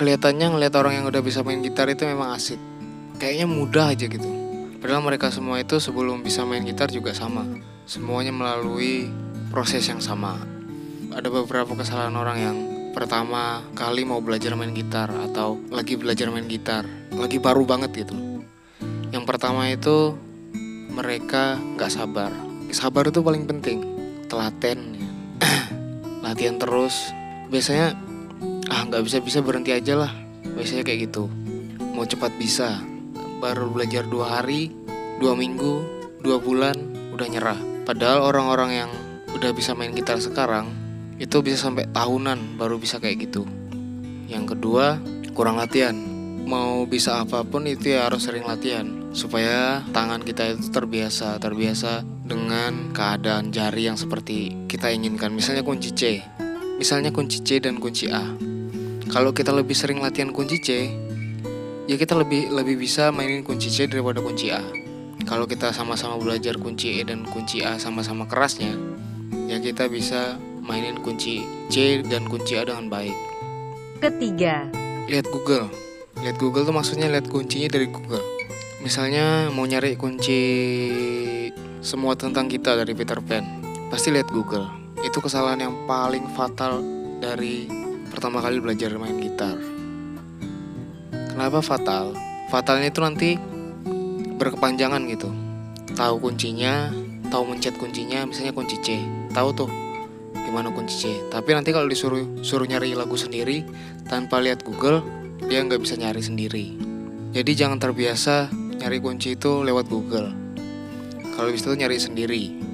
kelihatannya ngeliat orang yang udah bisa main gitar itu memang asik. Kayaknya mudah aja gitu. Padahal mereka semua itu sebelum bisa main gitar juga sama. Semuanya melalui proses yang sama. Ada beberapa kesalahan orang yang pertama kali mau belajar main gitar atau lagi belajar main gitar lagi baru banget gitu. Yang pertama itu mereka nggak sabar. Sabar itu paling penting. Telaten. Latihan terus. Biasanya ah nggak bisa bisa berhenti aja lah. Biasanya kayak gitu. Mau cepat bisa. Baru belajar dua hari dua minggu dua bulan udah nyerah. Padahal orang-orang yang udah bisa main gitar sekarang itu bisa sampai tahunan baru bisa kayak gitu. Yang kedua kurang latihan. Mau bisa apa pun itu ya harus sering latihan. Supaya tangan kita itu terbiasa terbiasa dengan keadaan jari yang seperti kita inginkan. Misalnya kunci C. Misalnya kunci C dan kunci A kalau kita lebih sering latihan kunci C ya kita lebih lebih bisa mainin kunci C daripada kunci A. Kalau kita sama-sama belajar kunci E dan kunci A sama-sama kerasnya ya kita bisa mainin kunci C dan kunci A dengan baik. Ketiga, lihat Google. Lihat Google tuh maksudnya lihat kuncinya dari Google. Misalnya mau nyari kunci semua tentang kita dari Peter Pan pasti lihat Google. Itu kesalahan yang paling fatal dari pertama kali belajar main gitar. Kenapa fatal? Fatalnya itu nanti berkepanjangan gitu. Tahu kuncinya, tahu mencet kuncinya, misalnya kunci C. Tahu tuh gimana kunci C. Tapi nanti kalau disuruh suruh nyari lagu sendiri tanpa lihat Google, dia nggak bisa nyari sendiri. Jadi jangan terbiasa nyari kunci itu lewat Google. Kalau bisa tuh nyari sendiri.